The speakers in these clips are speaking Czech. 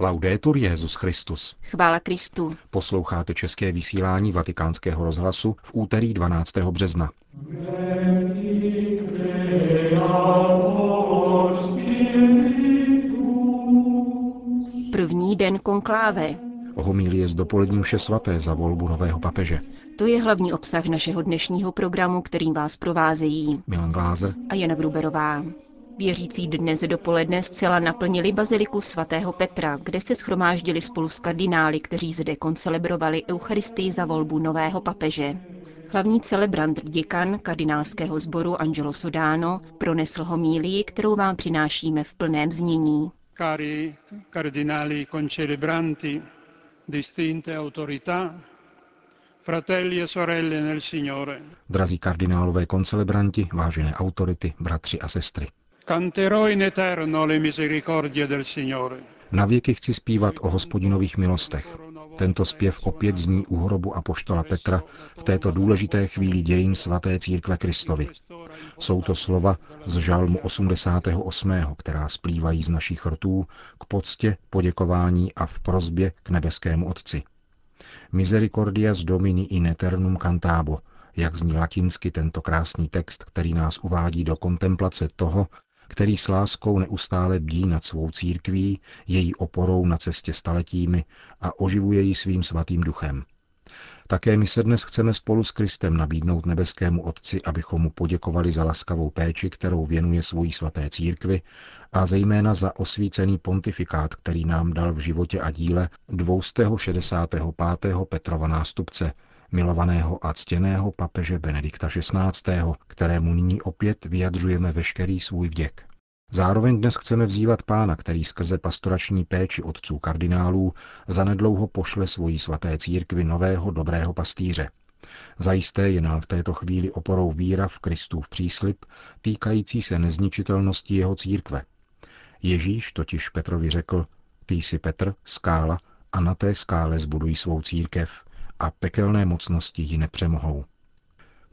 Laudetur Jezus Christus. Chvála Kristu. Posloucháte české vysílání Vatikánského rozhlasu v úterý 12. března. První den konkláve. Homílie z dopoledním vše svaté za volbu nového papeže. To je hlavní obsah našeho dnešního programu, kterým vás provázejí Milan Glázer a Jana Gruberová. Věřící dnes dopoledne zcela naplnili baziliku svatého Petra, kde se schromáždili spolu s kardinály, kteří zde koncelebrovali Eucharistii za volbu nového papeže. Hlavní celebrant děkan kardinálského sboru Angelo Sodano pronesl homílii, kterou vám přinášíme v plném znění. Cari cardinali concelebranti, distinte autorità, fratelli e sorelle nel Signore. Drazí kardinálové koncelebranti, vážené autority, bratři a sestry. Na věky chci zpívat o hospodinových milostech. Tento zpěv opět zní u hrobu apoštola Petra v této důležité chvíli dějin svaté církve Kristovi. Jsou to slova z žalmu 88., která splývají z našich rtů k poctě, poděkování a v prozbě k nebeskému Otci. Misericordias Domini in eternum cantabo, jak zní latinsky tento krásný text, který nás uvádí do kontemplace toho, který s láskou neustále bdí nad svou církví, její oporou na cestě staletími a oživuje ji svým svatým duchem. Také my se dnes chceme spolu s Kristem nabídnout nebeskému Otci, abychom mu poděkovali za laskavou péči, kterou věnuje svojí svaté církvi a zejména za osvícený pontifikát, který nám dal v životě a díle 265. Petrova nástupce, milovaného a ctěného papeže Benedikta XVI., kterému nyní opět vyjadřujeme veškerý svůj vděk. Zároveň dnes chceme vzývat pána, který skrze pastorační péči otců kardinálů zanedlouho pošle svojí svaté církvi nového dobrého pastýře. Zajisté je nám v této chvíli oporou víra v Kristův příslip, týkající se nezničitelnosti jeho církve. Ježíš totiž Petrovi řekl, ty jsi Petr, skála, a na té skále zbudují svou církev a pekelné mocnosti ji nepřemohou.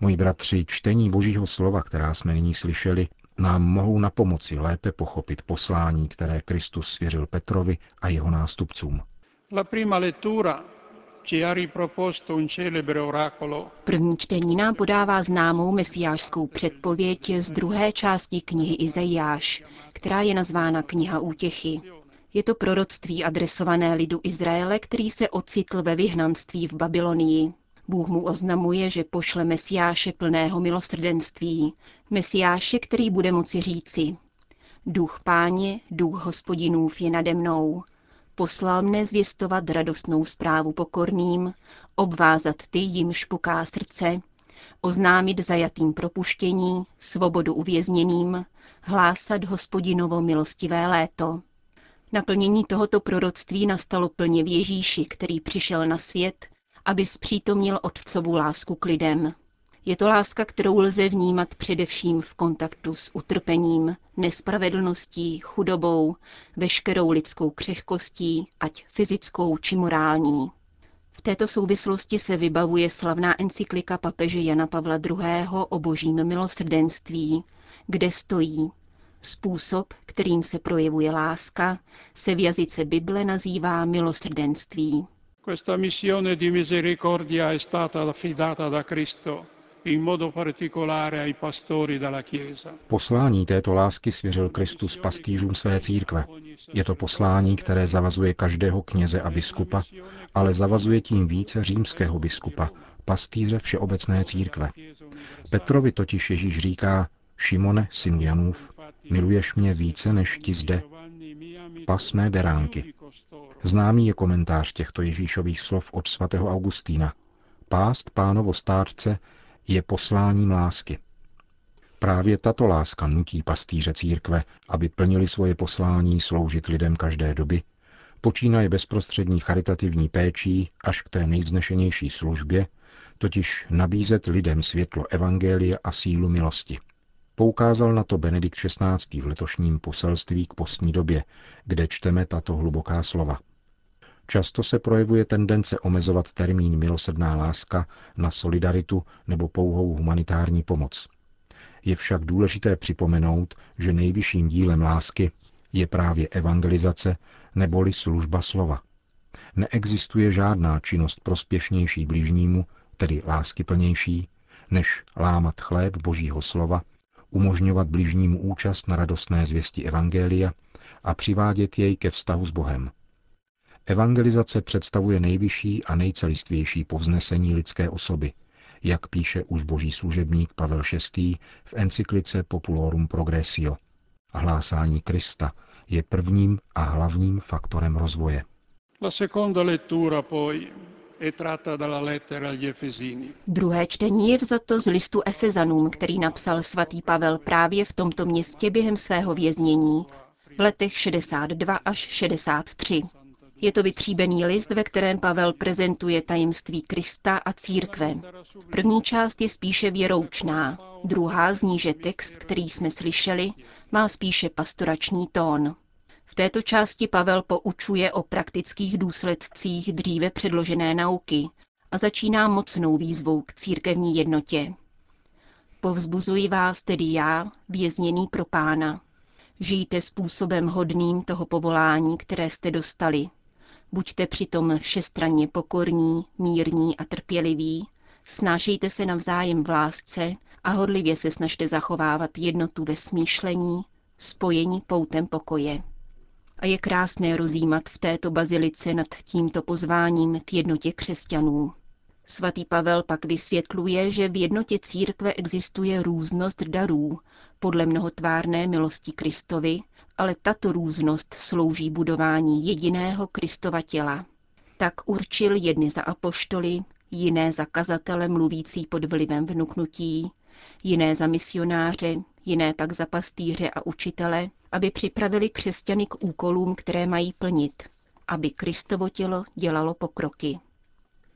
Moji bratři, čtení Božího slova, která jsme nyní slyšeli, nám mohou na pomoci lépe pochopit poslání, které Kristus svěřil Petrovi a jeho nástupcům. La prima lettura ci ha riproposto un celebre oracolo První čtení nám podává známou mesiářskou předpověď z druhé části knihy Izajáš, která je nazvána Kniha útěchy. Je to proroctví adresované lidu Izraele, který se ocitl ve vyhnanství v Babylonii. Bůh mu oznamuje, že pošle Mesiáše plného milosrdenství. Mesiáše, který bude moci říci, Duch páně, duch hospodinův je nade mnou. Poslal mne zvěstovat radostnou zprávu pokorným, obvázat ty, jim špuká srdce, oznámit zajatým propuštění, svobodu uvězněným, hlásat hospodinovo milostivé léto. Naplnění tohoto proroctví nastalo plně v Ježíši, který přišel na svět, aby zpřítomnil otcovu lásku k lidem. Je to láska, kterou lze vnímat především v kontaktu s utrpením, nespravedlností, chudobou, veškerou lidskou křehkostí, ať fyzickou či morální. V této souvislosti se vybavuje slavná encyklika papeže Jana Pavla II. o božím milosrdenství, kde stojí Způsob, kterým se projevuje láska, se v jazyce Bible nazývá milosrdenství. Questa missione di misericordia è stata affidata da Cristo in modo particolare ai pastori della Chiesa. Poslání této lásky svěřil Kristus pastýřům své církve. Je to poslání, které zavazuje každého kněze a biskupa, ale zavazuje tím více římského biskupa, pastýře všeobecné církve. Petrovi totiž Ježíš říká, Šimone, syn Janův, miluješ mě více než ti zde, pas mé beránky. Známý je komentář těchto Ježíšových slov od svatého Augustína. Pást pánovo stárce je posláním lásky. Právě tato láska nutí pastýře církve, aby plnili svoje poslání sloužit lidem každé doby, počínaje bezprostřední charitativní péčí až k té nejvznešenější službě, totiž nabízet lidem světlo evangelia a sílu milosti. Poukázal na to Benedikt XVI. v letošním poselství k postní době, kde čteme tato hluboká slova. Často se projevuje tendence omezovat termín milosrdná láska na solidaritu nebo pouhou humanitární pomoc. Je však důležité připomenout, že nejvyšším dílem lásky je právě evangelizace neboli služba slova. Neexistuje žádná činnost prospěšnější bližnímu, tedy láskyplnější, než lámat chléb Božího slova, umožňovat bližnímu účast na radostné zvěsti Evangelia a přivádět jej ke vztahu s Bohem. Evangelizace představuje nejvyšší a nejcelistvější povznesení lidské osoby, jak píše už boží služebník Pavel VI. v encyklice Populorum Progressio. Hlásání Krista je prvním a hlavním faktorem rozvoje. La seconda lettura poi Druhé čtení je vzato z listu Efezanům, který napsal svatý Pavel právě v tomto městě během svého věznění v letech 62 až 63. Je to vytříbený list, ve kterém Pavel prezentuje tajemství Krista a církve. První část je spíše věroučná, druhá zní, že text, který jsme slyšeli, má spíše pastorační tón. V této části Pavel poučuje o praktických důsledcích dříve předložené nauky a začíná mocnou výzvou k církevní jednotě. Povzbuzuji vás tedy já, vězněný pro pána. Žijte způsobem hodným toho povolání, které jste dostali. Buďte přitom všestranně pokorní, mírní a trpěliví, snášejte se navzájem v lásce a hodlivě se snažte zachovávat jednotu ve smýšlení, spojení poutem pokoje. A je krásné rozjímat v této bazilice nad tímto pozváním k jednotě křesťanů. Svatý Pavel pak vysvětluje, že v jednotě církve existuje různost darů podle mnohotvárné milosti Kristovi, ale tato různost slouží budování jediného Kristova těla. Tak určil jedny za apoštoly, jiné za kazatele mluvící pod vlivem vnuknutí, jiné za misionáře, jiné pak za pastýře a učitele, aby připravili křesťany k úkolům, které mají plnit, aby Kristovo tělo dělalo pokroky.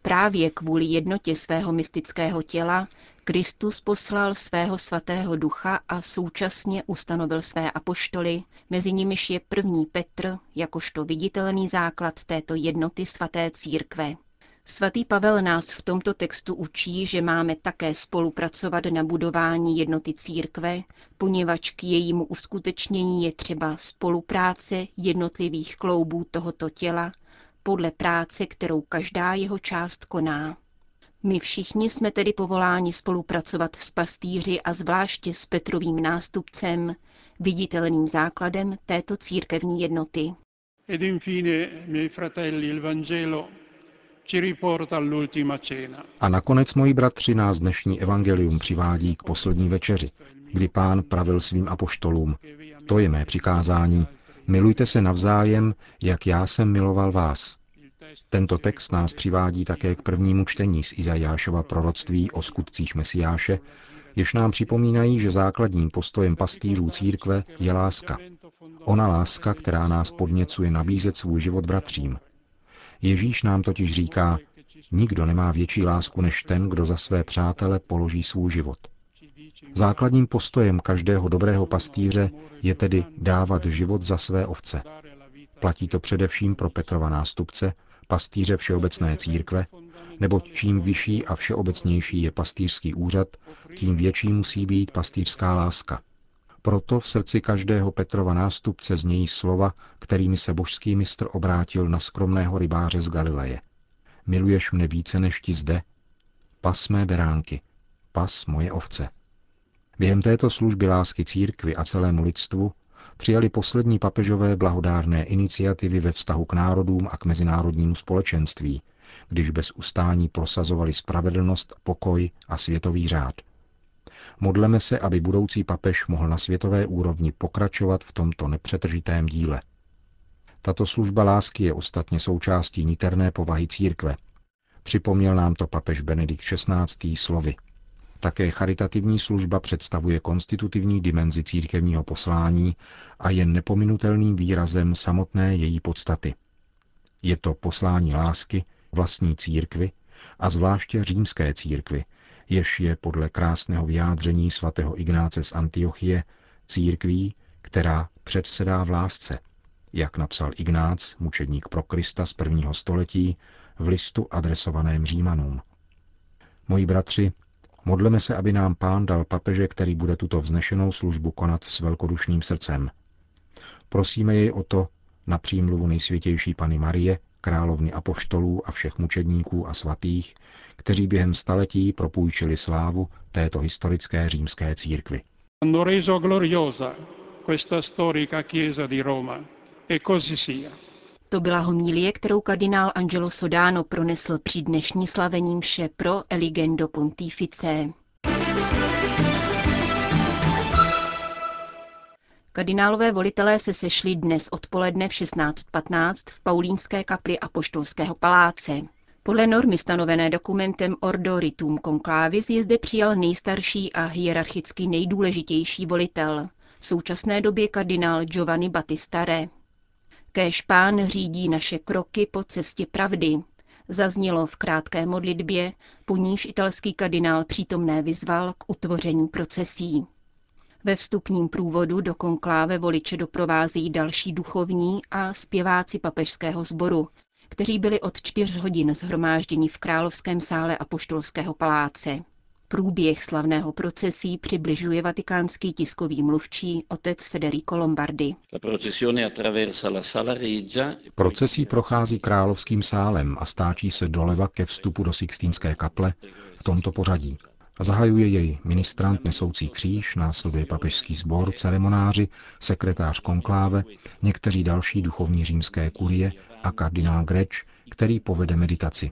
Právě kvůli jednotě svého mystického těla Kristus poslal svého svatého ducha a současně ustanovil své apoštoly, mezi nimiž je první Petr, jakožto viditelný základ této jednoty svaté církve. Svatý Pavel nás v tomto textu učí, že máme také spolupracovat na budování jednoty církve, poněvadž k jejímu uskutečnění je třeba spolupráce jednotlivých kloubů tohoto těla podle práce, kterou každá jeho část koná. My všichni jsme tedy povoláni spolupracovat s pastýři a zvláště s Petrovým nástupcem, viditelným základem této církevní jednoty. Ed infine, miei fratelli, il Vangelo a nakonec, moji bratři, nás dnešní evangelium přivádí k poslední večeři, kdy pán pravil svým apoštolům, to je mé přikázání, milujte se navzájem, jak já jsem miloval vás. Tento text nás přivádí také k prvnímu čtení z Izajášova proroctví o skutcích Mesiáše, jež nám připomínají, že základním postojem pastýřů církve je láska. Ona láska, která nás podněcuje nabízet svůj život bratřím, Ježíš nám totiž říká, nikdo nemá větší lásku než ten, kdo za své přátele položí svůj život. Základním postojem každého dobrého pastýře je tedy dávat život za své ovce. Platí to především pro Petrova nástupce, pastýře Všeobecné církve, neboť čím vyšší a všeobecnější je pastýřský úřad, tím větší musí být pastýřská láska. Proto v srdci každého Petrova nástupce znějí slova, kterými se božský mistr obrátil na skromného rybáře z Galileje. Miluješ mne více než ti zde? Pas mé beránky, pas moje ovce. Během této služby lásky církvy a celému lidstvu přijali poslední papežové blahodárné iniciativy ve vztahu k národům a k mezinárodnímu společenství, když bez ustání prosazovali spravedlnost, pokoj a světový řád. Modleme se, aby budoucí papež mohl na světové úrovni pokračovat v tomto nepřetržitém díle. Tato služba lásky je ostatně součástí niterné povahy církve. Připomněl nám to papež Benedikt XVI. slovy. Také charitativní služba představuje konstitutivní dimenzi církevního poslání a je nepominutelným výrazem samotné její podstaty. Je to poslání lásky, vlastní církvy a zvláště římské církvy, jež je podle krásného vyjádření svatého Ignáce z Antiochie církví, která předsedá v lásce, jak napsal Ignác, mučedník pro Krista z prvního století, v listu adresovaném Římanům. Moji bratři, modleme se, aby nám pán dal papeže, který bude tuto vznešenou službu konat s velkodušným srdcem. Prosíme jej o to na přímluvu nejsvětější Pany Marie, královny apoštolů a všech mučedníků a svatých, kteří během staletí propůjčili slávu této historické římské církvi. Hanno reso gloriosa questa storica chiesa di Roma. E così sia. To byla homilie, kterou kardinál Angelo Sodano pronesl při dnešní slavení mše pro Eligendo Pontifice. Kardinálové volitelé se sešli dnes odpoledne v 16.15 v Paulínské kapli Apoštolského paláce. Podle normy stanovené dokumentem Ordo Ritum Conclavis je zde přijal nejstarší a hierarchicky nejdůležitější volitel, v současné době kardinál Giovanni Battista Re. Kéž pán řídí naše kroky po cestě pravdy, zaznělo v krátké modlitbě, po níž italský kardinál přítomné vyzval k utvoření procesí. Ve vstupním průvodu do konkláve voliče doprovází další duchovní a zpěváci papežského sboru, kteří byli od čtyř hodin zhromážděni v královském sále Apoštolského paláce. Průběh slavného procesí přibližuje vatikánský tiskový mluvčí otec Federico Lombardi. Procesí prochází královským sálem a stáčí se doleva ke vstupu do Sixtínské kaple v tomto pořadí. Zahajuje jej ministrant nesoucí kříž, následuje papežský sbor, ceremonáři, sekretář konkláve, někteří další duchovní římské kurie a kardinál Greč, který povede meditaci.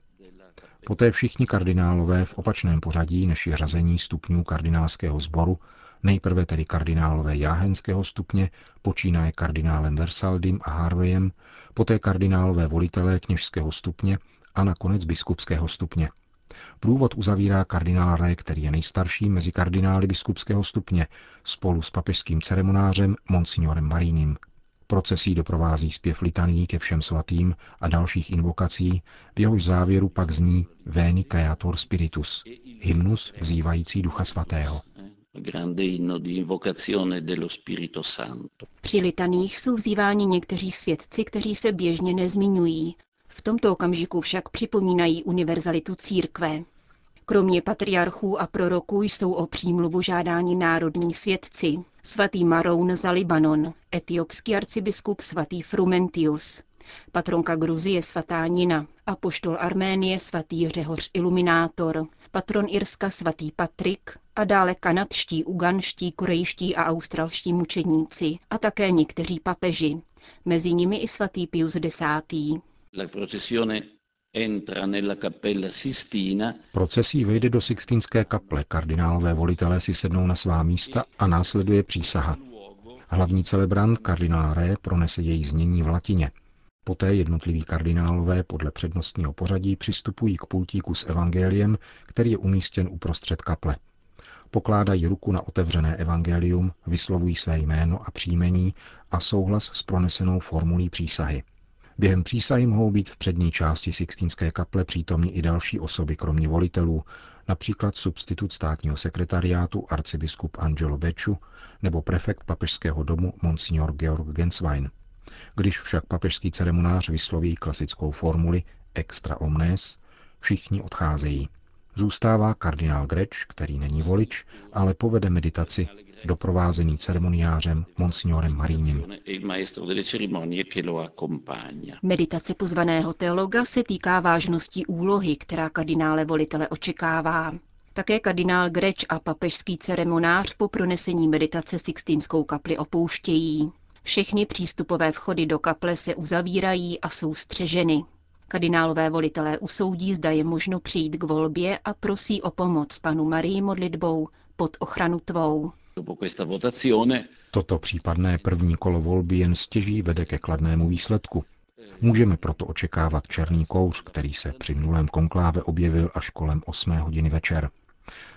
Poté všichni kardinálové v opačném pořadí než je řazení stupňů kardinálského sboru, nejprve tedy kardinálové jáhenského stupně, počínaje kardinálem Versaldym a Harveyem, poté kardinálové volitelé kněžského stupně a nakonec biskupského stupně. Průvod uzavírá kardinál Re, který je nejstarší mezi kardinály biskupského stupně, spolu s papežským ceremonářem Monsignorem Marínem. Procesí doprovází zpěv litaní ke všem svatým a dalších invokací, v jehož závěru pak zní Veni Creator Spiritus, hymnus vzývající Ducha Svatého. Při litaných jsou vzýváni někteří svědci, kteří se běžně nezmiňují. V tomto okamžiku však připomínají univerzalitu církve. Kromě patriarchů a proroků jsou o přímluvu žádání národní svědci. Svatý Maroun za Libanon, etiopský arcibiskup svatý Frumentius, patronka Gruzie svatá Nina, apoštol Arménie svatý Řehoř Iluminátor, patron Irska svatý Patrik a dále kanadští, uganští, korejští a australští mučedníci a také někteří papeži, mezi nimi i svatý Pius X. Procesí vejde do Sixtínské kaple, kardinálové volitelé si sednou na svá místa a následuje přísaha. Hlavní celebrant kardinál Ré pronese její znění v latině. Poté jednotliví kardinálové podle přednostního pořadí přistupují k pultíku s evangeliem, který je umístěn uprostřed kaple. Pokládají ruku na otevřené evangelium, vyslovují své jméno a příjmení a souhlas s pronesenou formulí přísahy. Během přísahy mohou být v přední části Sixtínské kaple přítomní i další osoby, kromě volitelů, například substitut státního sekretariátu arcibiskup Angelo Beču nebo prefekt papežského domu Monsignor Georg Genswein. Když však papežský ceremonář vysloví klasickou formuli extra omnes, všichni odcházejí. Zůstává kardinál Greč, který není volič, ale povede meditaci doprovázený ceremoniářem Monsignorem Marínem. Meditace pozvaného teologa se týká vážnosti úlohy, která kardinále volitele očekává. Také kardinál Greč a papežský ceremonář po pronesení meditace Sixtínskou kapli opouštějí. Všechny přístupové vchody do kaple se uzavírají a jsou střeženy. Kardinálové volitelé usoudí, zda je možno přijít k volbě a prosí o pomoc panu Marii modlitbou pod ochranu tvou. Toto případné první kolo volby jen stěží vede ke kladnému výsledku. Můžeme proto očekávat černý kouř, který se při minulém konkláve objevil až kolem 8 hodiny večer.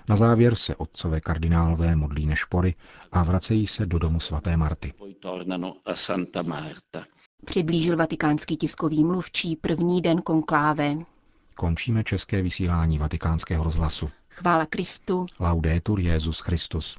Na závěr se otcové kardinálové modlí nešpory a vracejí se do domu svaté Marty. Přiblížil vatikánský tiskový mluvčí první den konkláve. Končíme české vysílání vatikánského rozhlasu. Chvála Kristu. Laudetur Jezus Christus.